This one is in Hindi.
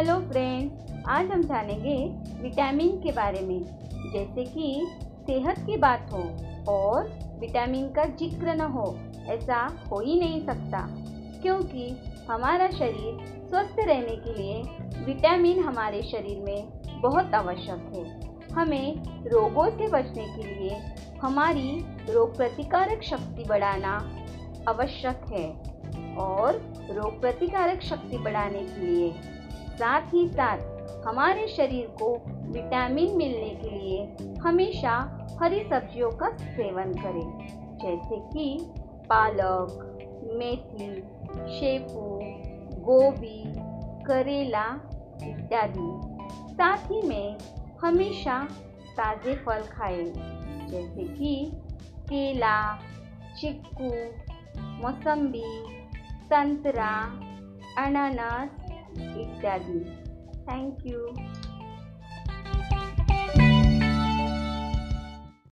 हेलो फ्रेंड्स आज हम जानेंगे विटामिन के बारे में, जैसे कि सेहत की बात हो और विटामिन का ज़िक्र न हो, ऐसा हो ही नहीं सकता। क्योंकि हमारा शरीर स्वस्थ रहने के लिए विटामिन हमारे शरीर में बहुत आवश्यक है। हमें रोगों से बचने के लिए हमारी रोग प्रतिकारक शक्ति बढ़ाना आवश्यक है और रोग प्रतिकारक शक्ति बढ़ाने के लिए साथ ही साथ हमारे शरीर को विटामिन मिलने के लिए हमेशा हरी सब्जियों का सेवन करें, जैसे कि पालक, मेथी, शेपू, गोभी, करेला इत्यादि। साथ ही में हमेशा ताज़े फल खाएँ, जैसे कि केला, चिक्कू, मौसम्बी, संतरा, अनानास ইত্যাদি থ্যাংক ইউ